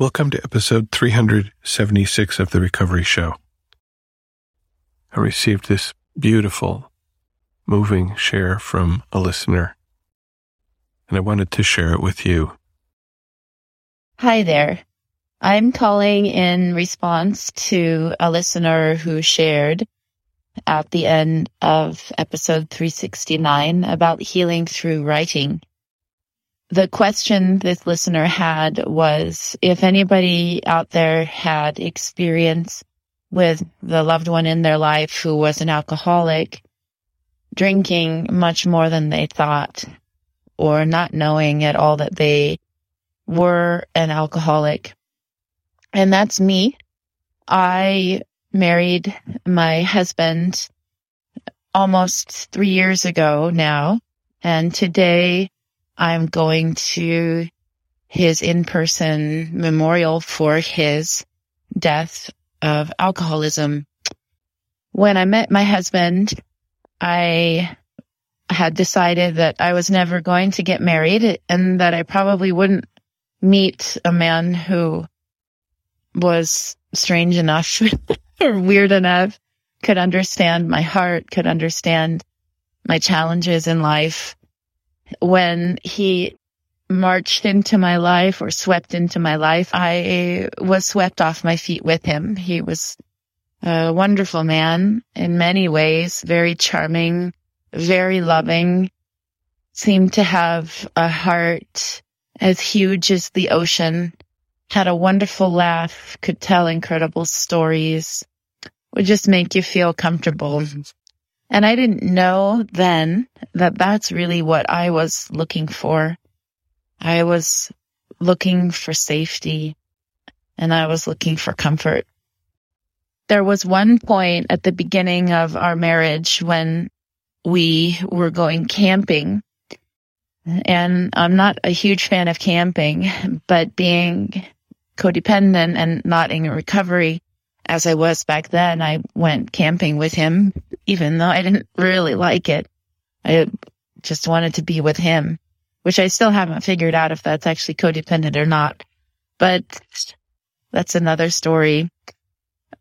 Welcome to episode 376 of The Recovery Show. I received this beautiful, moving share from a listener, and I wanted to share it with you. Hi there. I'm calling in response to a listener who shared at the end of episode 369 about healing through writing. The question this listener had was if anybody out there had experience with the loved one in their life who was an alcoholic, drinking much more than they thought, or not knowing at all that they were an alcoholic. And that's me. I married my husband almost three years ago now. And today I'm going to his in-person memorial for his death of alcoholism. When I met my husband, I had decided that I was never going to get married and that I probably wouldn't meet a man who was strange enough or weird enough, could understand my heart, could understand my challenges in life. When he marched into my life or swept into my life, I was swept off my feet with him. He was a wonderful man in many ways, very charming, very loving, seemed to have a heart as huge as the ocean, had a wonderful laugh, could tell incredible stories, would just make you feel comfortable. Mm-hmm. And I didn't know then that that's really what I was looking for. I was looking for safety and I was looking for comfort. There was one point at the beginning of our marriage when we were going camping and I'm not a huge fan of camping, but being codependent and not in recovery as I was back then, I went camping with him, even though I didn't really like it. I just wanted to be with him, which I still haven't figured out if that's actually codependent or not. But that's another story.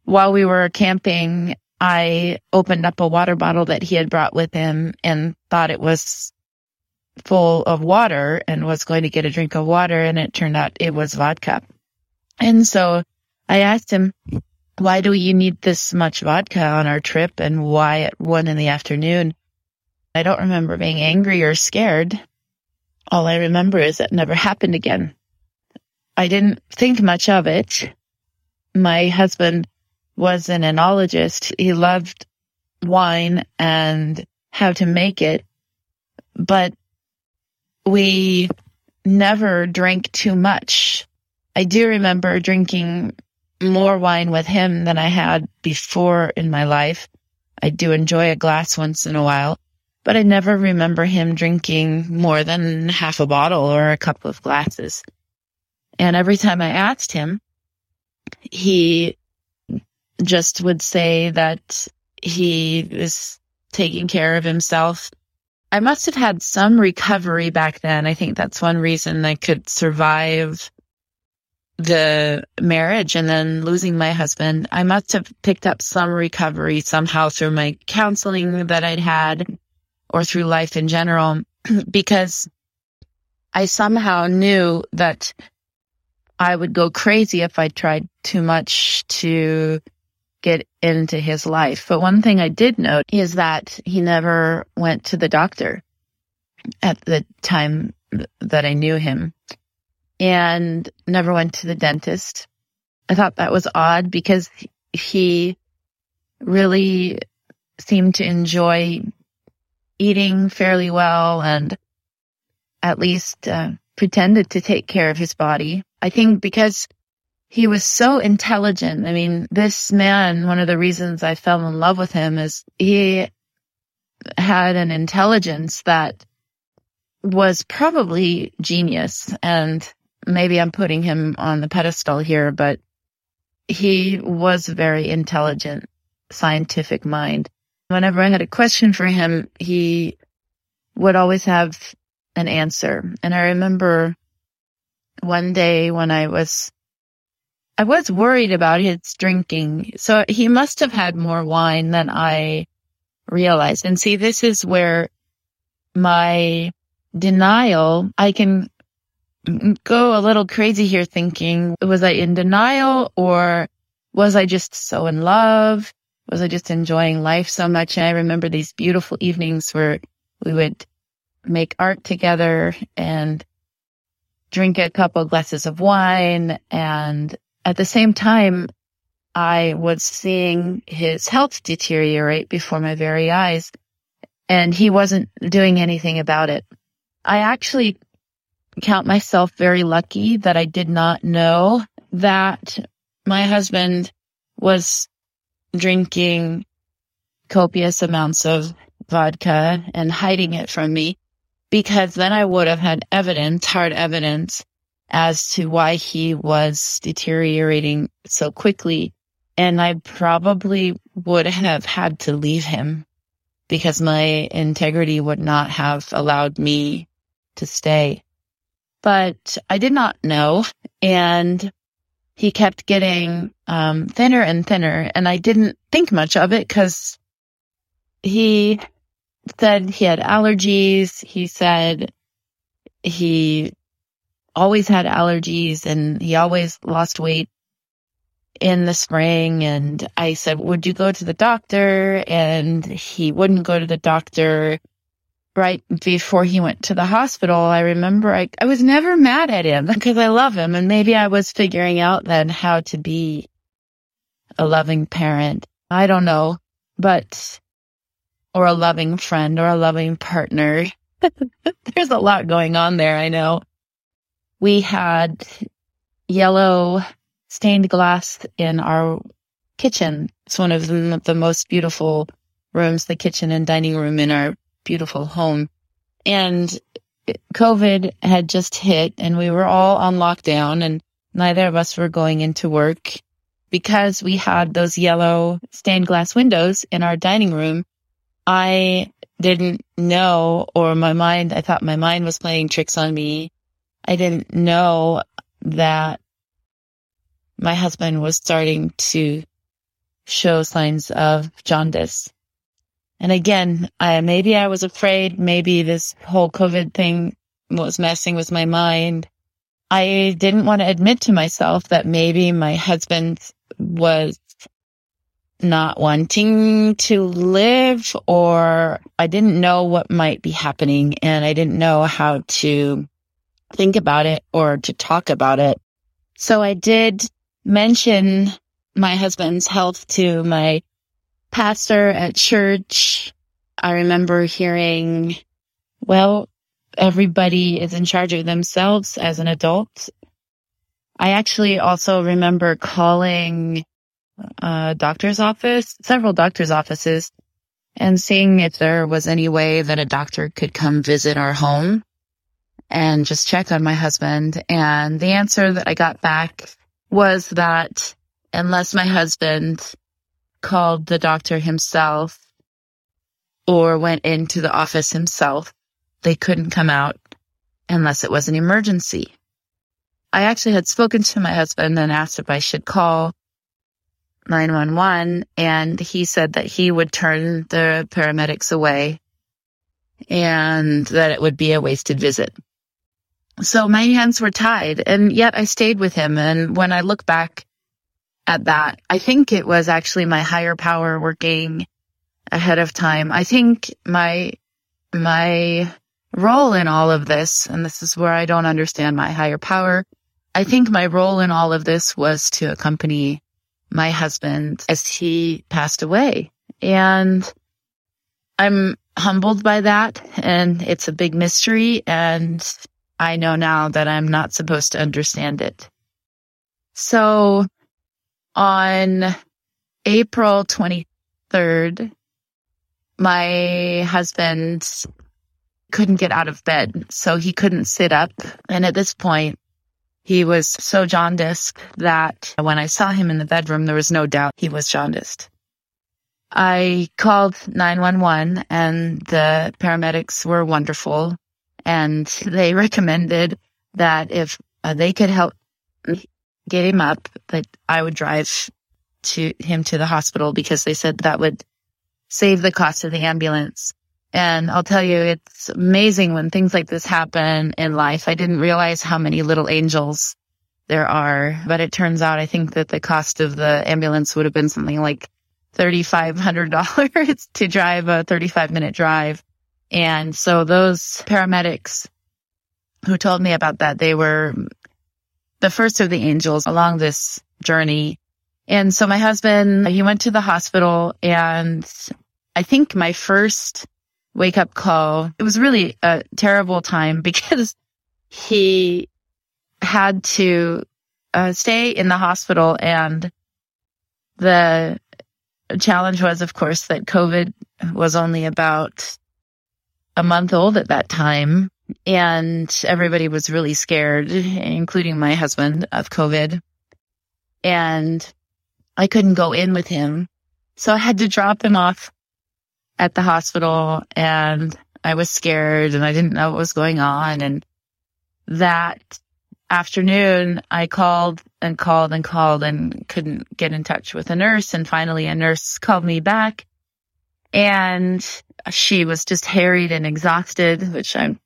While we were camping, I opened up a water bottle that he had brought with him and thought it was full of water and was going to get a drink of water. And it turned out it was vodka. And so I asked him, why do you need this much vodka on our trip and why at one in the afternoon? I don't remember being angry or scared. All I remember is that never happened again. I didn't think much of it. My husband was an enologist. He loved wine and how to make it, but we never drank too much. I do remember drinking more wine with him than I had before in my life. I do enjoy a glass once in a while, but I never remember him drinking more than half a bottle or a couple of glasses. And every time I asked him, he just would say that he is taking care of himself I must have had some recovery back then. I think that's one reason I could survive the marriage and then losing my husband. I must have picked up some recovery somehow through my counseling that I'd had or through life in general because I somehow knew that I would go crazy if I tried too much to get into his life. But one thing I did note is that he never went to the doctor at the time that I knew him and never went to the dentist. I thought that was odd because he really seemed to enjoy eating fairly well and at least uh, pretended to take care of his body. I think because he was so intelligent. I mean, this man, one of the reasons I fell in love with him is he had an intelligence that was probably genius. And maybe I'm putting him on the pedestal here, but he was a very intelligent, scientific mind. Whenever I had a question for him, he would always have an answer. And I remember one day when I was I was worried about his drinking. So he must have had more wine than I realized. And see, this is where my denial, I can go a little crazy here thinking, was I in denial or was I just so in love? Was I just enjoying life so much? And I remember these beautiful evenings where we would make art together and drink a couple glasses of wine. And at the same time, I was seeing his health deteriorate before my very eyes and he wasn't doing anything about it. I actually count myself very lucky that I did not know that my husband was drinking copious amounts of vodka and hiding it from me because then I would have had evidence, hard evidence as to why he was deteriorating so quickly. And I probably would have had to leave him because my integrity would not have allowed me to stay. But I did not know. And he kept getting um, thinner and thinner. And I didn't think much of it because he said he had allergies. He said he always had allergies and he always lost weight in the spring. And I said, would you go to the doctor? And he wouldn't go to the doctor right before he went to the hospital. I remember I, I was never mad at him because I love him. And maybe I was figuring out then how to be a loving parent. I don't know, but or a loving friend or a loving partner. There's a lot going on there, I know. We had yellow stained glass in our kitchen. It's one of the most beautiful rooms, the kitchen and dining room in our beautiful home. And COVID had just hit and we were all on lockdown and neither of us were going into work because we had those yellow stained glass windows in our dining room. I didn't know, or my mind, I thought my mind was playing tricks on me. I didn't know that my husband was starting to show signs of jaundice. And again, I, maybe I was afraid, maybe this whole COVID thing was messing with my mind. I didn't want to admit to myself that maybe my husband was not wanting to live or I didn't know what might be happening and I didn't know how to think about it or to talk about it. So I did mention my husband's health to my pastor at church. I remember hearing, well, everybody is in charge of themselves as an adult. I actually also remember calling a doctor's office, several doctor's offices, and seeing if there was any way that a doctor could come visit our home and just check on my husband. And the answer that I got back was that unless my husband called the doctor himself or went into the office himself, they couldn't come out unless it was an emergency. I actually had spoken to my husband and asked if I should call 911 and he said that he would turn the paramedics away and that it would be a wasted visit. So my hands were tied and yet I stayed with him. And when I look back at that, I think it was actually my higher power working ahead of time. I think my, my role in all of this, and this is where I don't understand my higher power. I think my role in all of this was to accompany my husband as he passed away. And I'm humbled by that. And it's a big mystery. And I know now that I'm not supposed to understand it. So on April 23rd, my husband couldn't get out of bed, so he couldn't sit up. And at this point, he was so jaundiced that when I saw him in the bedroom, there was no doubt he was jaundiced. I called 911 and the paramedics were wonderful and they recommended that if uh, they could help gave him up that I would drive to him to the hospital because they said that would save the cost of the ambulance. And I'll tell you, it's amazing when things like this happen in life. I didn't realize how many little angels there are, but it turns out I think that the cost of the ambulance would have been something like $3,500 to drive a 35 minute drive. And so those paramedics who told me about that, they were the first of the angels along this journey. And so my husband, he went to the hospital and I think my first wake up call, it was really a terrible time because he had to uh, stay in the hospital and the challenge was, of course, that COVID was only about a month old at that time. And everybody was really scared, including my husband of COVID. And I couldn't go in with him. So I had to drop him off at the hospital and I was scared and I didn't know what was going on. And that afternoon, I called and called and called and couldn't get in touch with a nurse. And finally a nurse called me back and she was just harried and exhausted, which I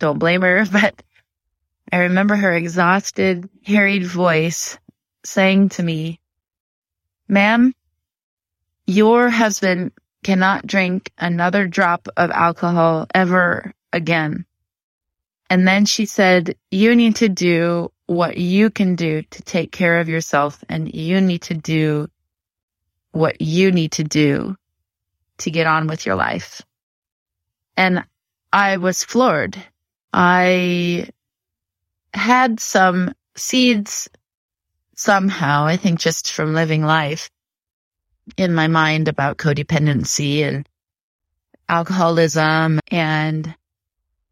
don't blame her, but I remember her exhausted, harried voice saying to me, ma'am, your husband cannot drink another drop of alcohol ever again. And then she said, you need to do what you can do to take care of yourself and you need to do what you need to do to get on with your life. And I was floored. I had some seeds somehow, I think just from living life in my mind about codependency and alcoholism and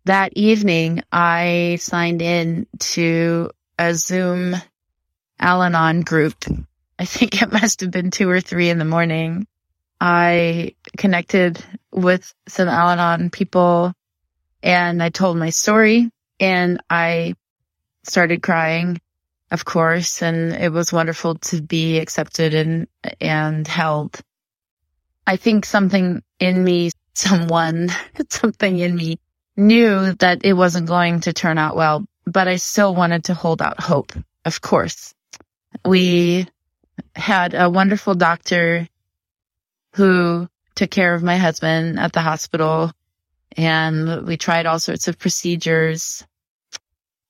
that evening, I signed in to a Zoom Al Anon group. I think it must have been two or three in the morning. I connected with some Al Anon people and I told my story and I started crying, of course, and it was wonderful to be accepted and, and held. I think something in me, someone, something in me knew that it wasn't going to turn out well, but I still wanted to hold out hope, of course. We had a wonderful doctor who took care of my husband at the hospital and we tried all sorts of procedures.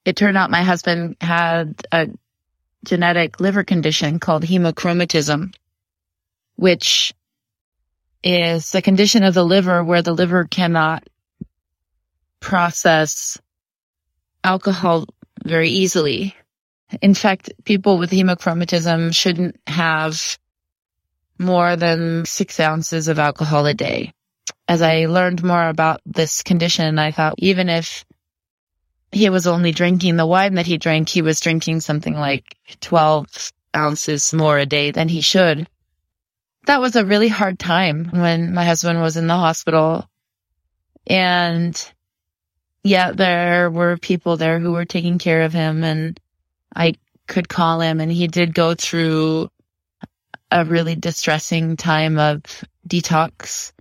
It turned out my husband had a genetic liver condition called hemochromatosis, which is a condition of the liver where the liver cannot process alcohol very easily. In fact, people with hemochromatosis shouldn't have more than six ounces of alcohol a day. As I learned more about this condition, I thought even if he was only drinking the wine that he drank, he was drinking something like 12 ounces more a day than he should. That was a really hard time when my husband was in the hospital. And yet there were people there who were taking care of him and I could call him and he did go through a really distressing time of detox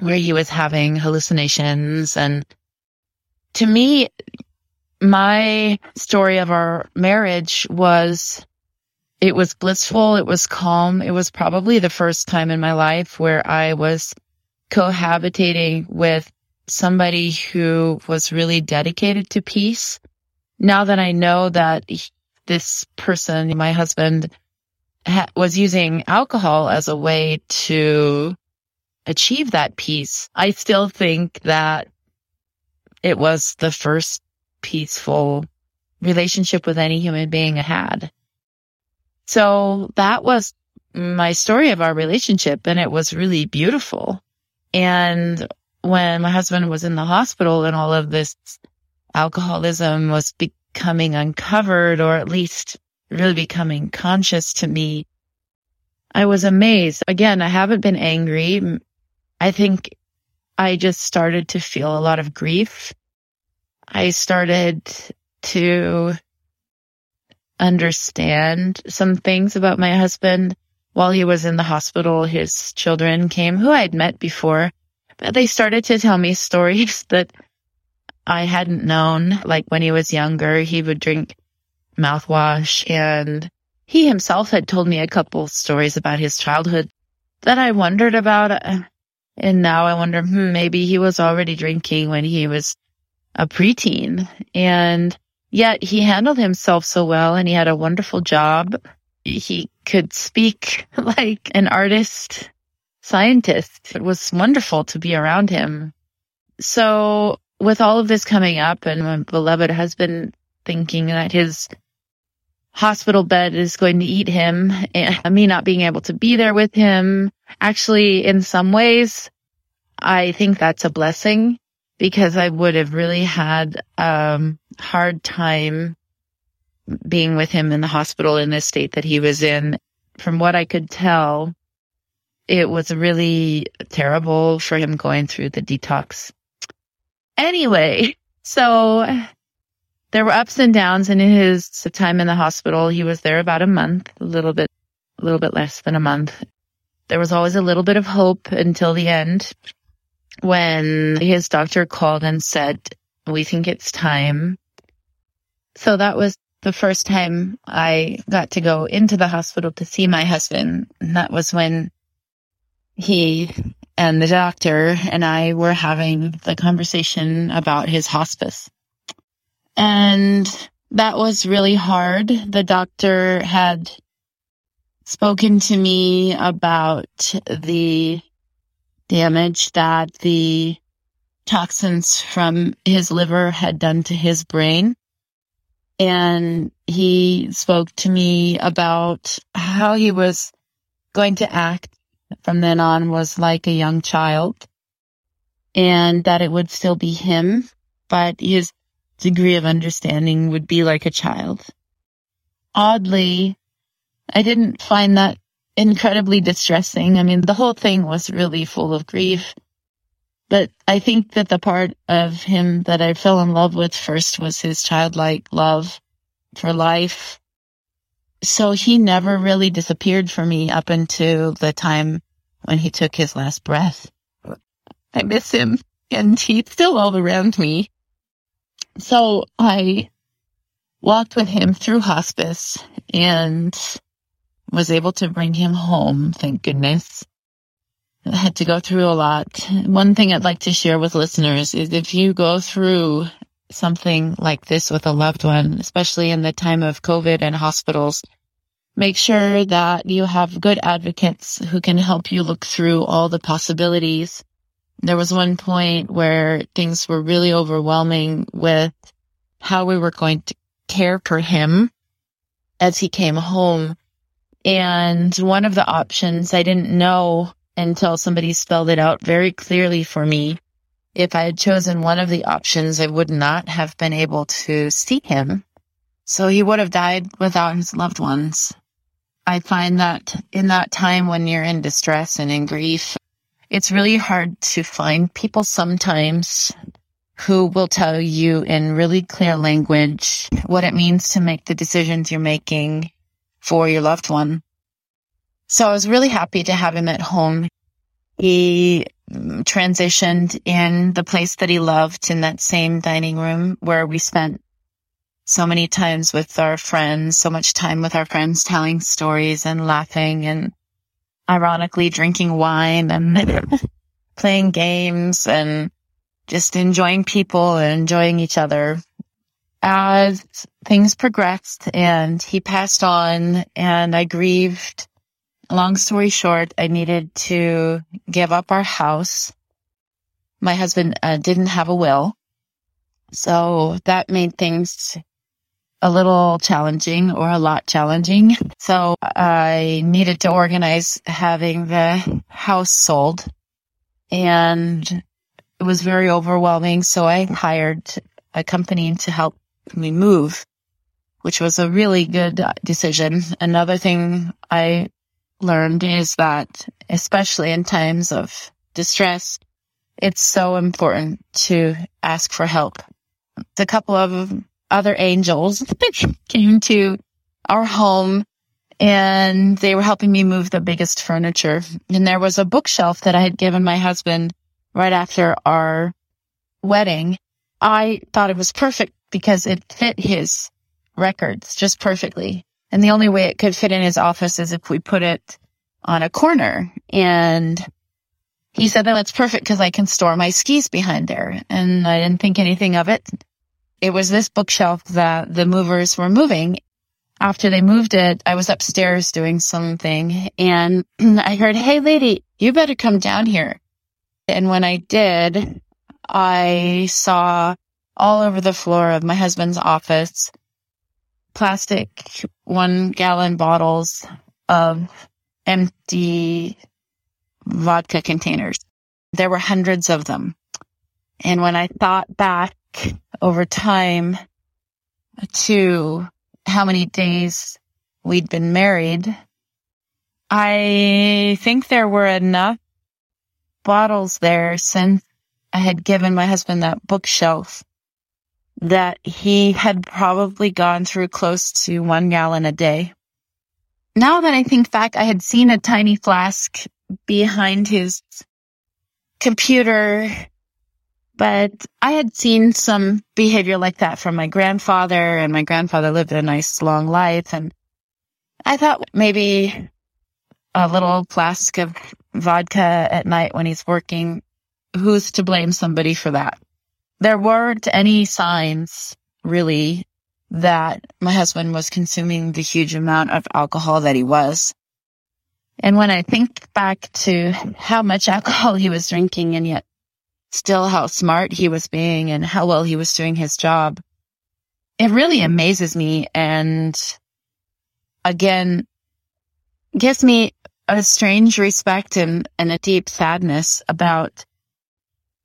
where he was having hallucinations. And to me, my story of our marriage was, it was blissful. It was calm. It was probably the first time in my life where I was cohabitating with somebody who was really dedicated to peace. Now that I know that this person, my husband, was using alcohol as a way to achieve that peace, I still think that it was the first peaceful relationship with any human being I had. So that was my story of our relationship and it was really beautiful. And when my husband was in the hospital and all of this alcoholism was becoming uncovered or at least really becoming conscious to me, I was amazed. Again, I haven't been angry. I think I just started to feel a lot of grief. I started to understand some things about my husband. While he was in the hospital, his children came who I'd met before, but they started to tell me stories that I hadn't known. Like when he was younger, he would drink mouthwash and he himself had told me a couple stories about his childhood that I wondered about. Uh, And now I wonder, hmm, maybe he was already drinking when he was a preteen and yet he handled himself so well and he had a wonderful job. He could speak like an artist scientist. It was wonderful to be around him. So with all of this coming up and my beloved husband thinking that his hospital bed is going to eat him and me not being able to be there with him. Actually, in some ways, I think that's a blessing because I would have really had a um, hard time being with him in the hospital in the state that he was in. From what I could tell, it was really terrible for him going through the detox. Anyway, so there were ups and downs in his time in the hospital. He was there about a month, a little bit, a little bit less than a month. There was always a little bit of hope until the end when his doctor called and said, we think it's time. So that was the first time I got to go into the hospital to see my husband. And that was when he and the doctor and I were having the conversation about his hospice. And that was really hard. The doctor had spoken to me about the damage that the toxins from his liver had done to his brain. And he spoke to me about how he was going to act from then on was like a young child and that it would still be him, but his degree of understanding would be like a child. Oddly, I didn't find that incredibly distressing. I mean, the whole thing was really full of grief. But I think that the part of him that I fell in love with first was his childlike love for life. So he never really disappeared for me up until the time when he took his last breath. I miss him and he's still all around me. So I walked with him through hospice and was able to bring him home. Thank goodness. I had to go through a lot. One thing I'd like to share with listeners is if you go through something like this with a loved one, especially in the time of COVID and hospitals, make sure that you have good advocates who can help you look through all the possibilities there was one point where things were really overwhelming with how we were going to care for him as he came home. And one of the options I didn't know until somebody spelled it out very clearly for me. If I had chosen one of the options, I would not have been able to see him. So he would have died without his loved ones. I find that in that time when you're in distress and in grief, it's really hard to find people sometimes who will tell you in really clear language what it means to make the decisions you're making for your loved one. So I was really happy to have him at home. He transitioned in the place that he loved in that same dining room where we spent so many times with our friends, so much time with our friends telling stories and laughing and ironically drinking wine and playing games and just enjoying people and enjoying each other. As things progressed and he passed on and I grieved, long story short, I needed to give up our house. My husband uh, didn't have a will. So that made things a little challenging or a lot challenging. So I needed to organize having the house sold and it was very overwhelming. So I hired a company to help me move, which was a really good uh, decision. Another thing I learned is that especially in times of distress, it's so important to ask for help. A couple of other angels came to our home and they were helping me move the biggest furniture. And there was a bookshelf that I had given my husband right after our wedding. I thought it was perfect because it fit his records just perfectly. And the only way it could fit in his office is if we put it on a corner. And he said, that that's perfect because I can store my skis behind there. And I didn't think anything of it. It was this bookshelf that the movers were moving. After they moved it, I was upstairs doing something and I heard, Hey lady, you better come down here. And when I did, I saw all over the floor of my husband's office plastic one gallon bottles of empty vodka containers. There were hundreds of them. And when I thought back over time to how many days we'd been married, I think there were enough bottles there since I had given my husband that bookshelf that he had probably gone through close to one gallon a day. Now that I think back, I had seen a tiny flask behind his computer, but I had seen some behavior like that from my grandfather and my grandfather lived a nice long life. And I thought maybe a little flask of vodka at night when he's working, who's to blame somebody for that? There weren't any signs really that my husband was consuming the huge amount of alcohol that he was. And when I think back to how much alcohol he was drinking and yet still how smart he was being and how well he was doing his job, it really amazes me and again gives me a strange respect and, and a deep sadness about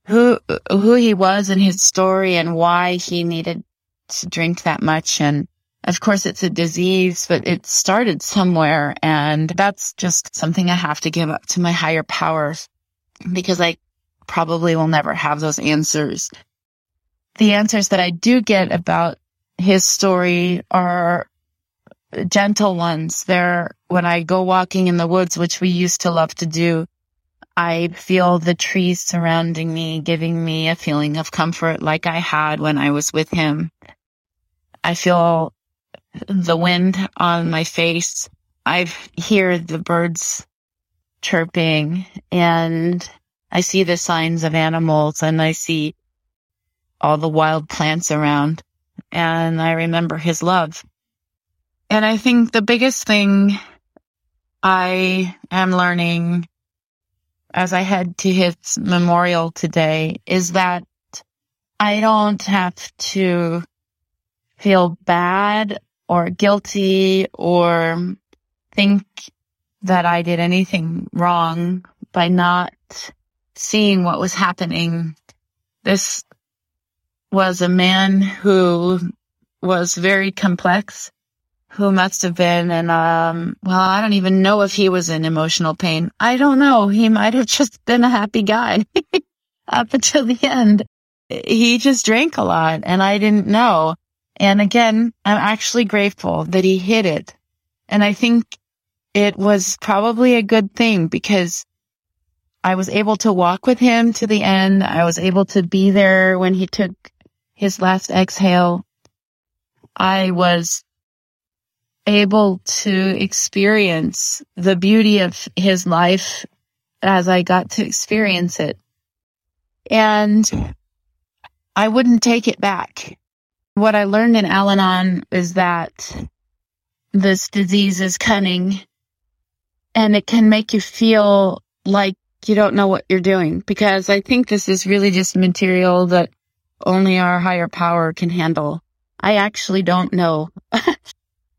who who he was and his story and why he needed to drink that much and of course it's a disease but it started somewhere and that's just something I have to give up to my higher powers because I probably will never have those answers. The answers that I do get about his story are gentle ones. They're when I go walking in the woods, which we used to love to do, I feel the trees surrounding me, giving me a feeling of comfort like I had when I was with him. I feel the wind on my face. I hear the birds chirping and I see the signs of animals and I see all the wild plants around and I remember his love. And I think the biggest thing I am learning as I head to his memorial today is that I don't have to feel bad or guilty or think that I did anything wrong by not seeing what was happening. This was a man who was very complex who must have been and um well i don't even know if he was in emotional pain. I don't know. He might have just been a happy guy up until the end. He just drank a lot and i didn't know. And again i'm actually grateful that he hid it. And i think it was probably a good thing because i was able to walk with him to the end. I was able to be there when he took his last exhale. I was able to experience the beauty of his life as I got to experience it. And I wouldn't take it back. What I learned in Al Anon is that this disease is cunning and it can make you feel like you don't know what you're doing because I think this is really just material that only our higher power can handle. I actually don't know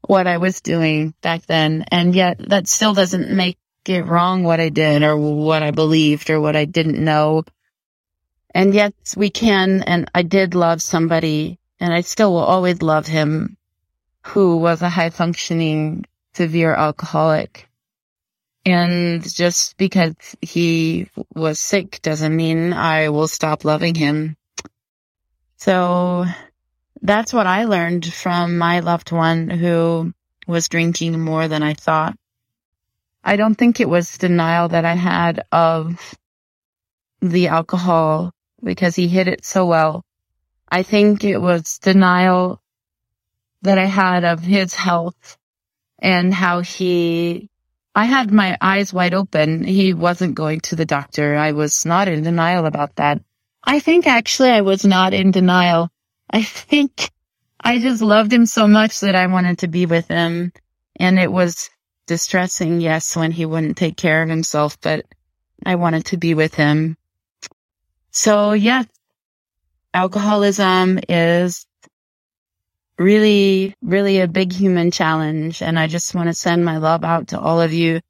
what I was doing back then. And yet that still doesn't make it wrong what I did or what I believed or what I didn't know. And yet we can, and I did love somebody and I still will always love him who was a high functioning severe alcoholic. And just because he was sick doesn't mean I will stop loving him. So that's what I learned from my loved one who was drinking more than I thought. I don't think it was denial that I had of the alcohol because he hid it so well. I think it was denial that I had of his health and how he, I had my eyes wide open. He wasn't going to the doctor. I was not in denial about that. I think actually I was not in denial. I think I just loved him so much that I wanted to be with him. And it was distressing, yes, when he wouldn't take care of himself, but I wanted to be with him. So yes, alcoholism is really, really a big human challenge. And I just want to send my love out to all of you.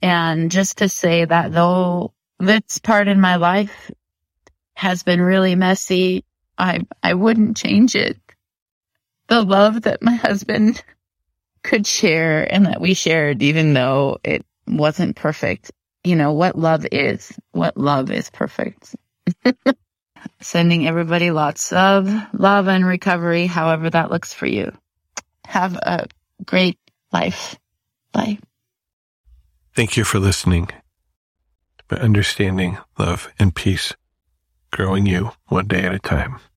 And just to say that though this part in my life has been really messy, I, I wouldn't change it. The love that my husband could share and that we shared, even though it wasn't perfect. You know, what love is, what love is perfect. Sending everybody lots of love and recovery, however that looks for you. Have a great life. Bye. Thank you for listening. By understanding love and peace, growing you one day at a time.